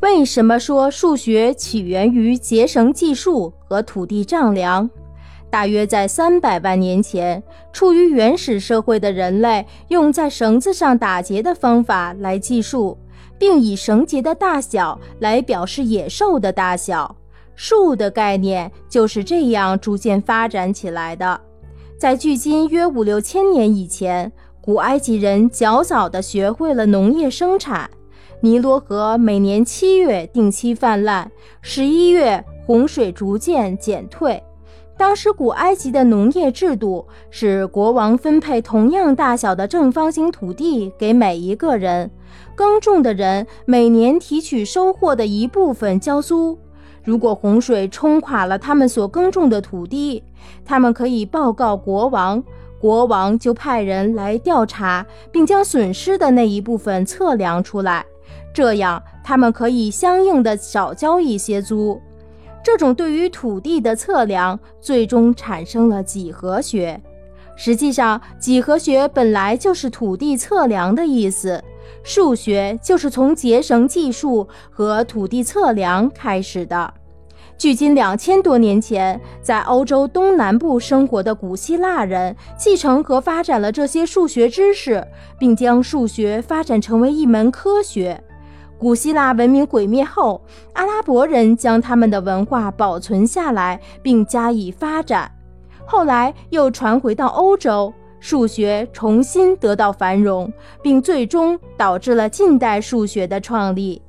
为什么说数学起源于结绳计数和土地丈量？大约在三百万年前，处于原始社会的人类用在绳子上打结的方法来计数，并以绳结的大小来表示野兽的大小。数的概念就是这样逐渐发展起来的。在距今约五六千年以前，古埃及人较早地学会了农业生产。尼罗河每年七月定期泛滥，十一月洪水逐渐减退。当时古埃及的农业制度是国王分配同样大小的正方形土地给每一个人，耕种的人每年提取收获的一部分交租。如果洪水冲垮了他们所耕种的土地，他们可以报告国王，国王就派人来调查，并将损失的那一部分测量出来，这样他们可以相应的少交一些租。这种对于土地的测量，最终产生了几何学。实际上，几何学本来就是土地测量的意思。数学就是从结绳计数和土地测量开始的。距今两千多年前，在欧洲东南部生活的古希腊人继承和发展了这些数学知识，并将数学发展成为一门科学。古希腊文明毁灭后，阿拉伯人将他们的文化保存下来并加以发展，后来又传回到欧洲，数学重新得到繁荣，并最终导致了近代数学的创立。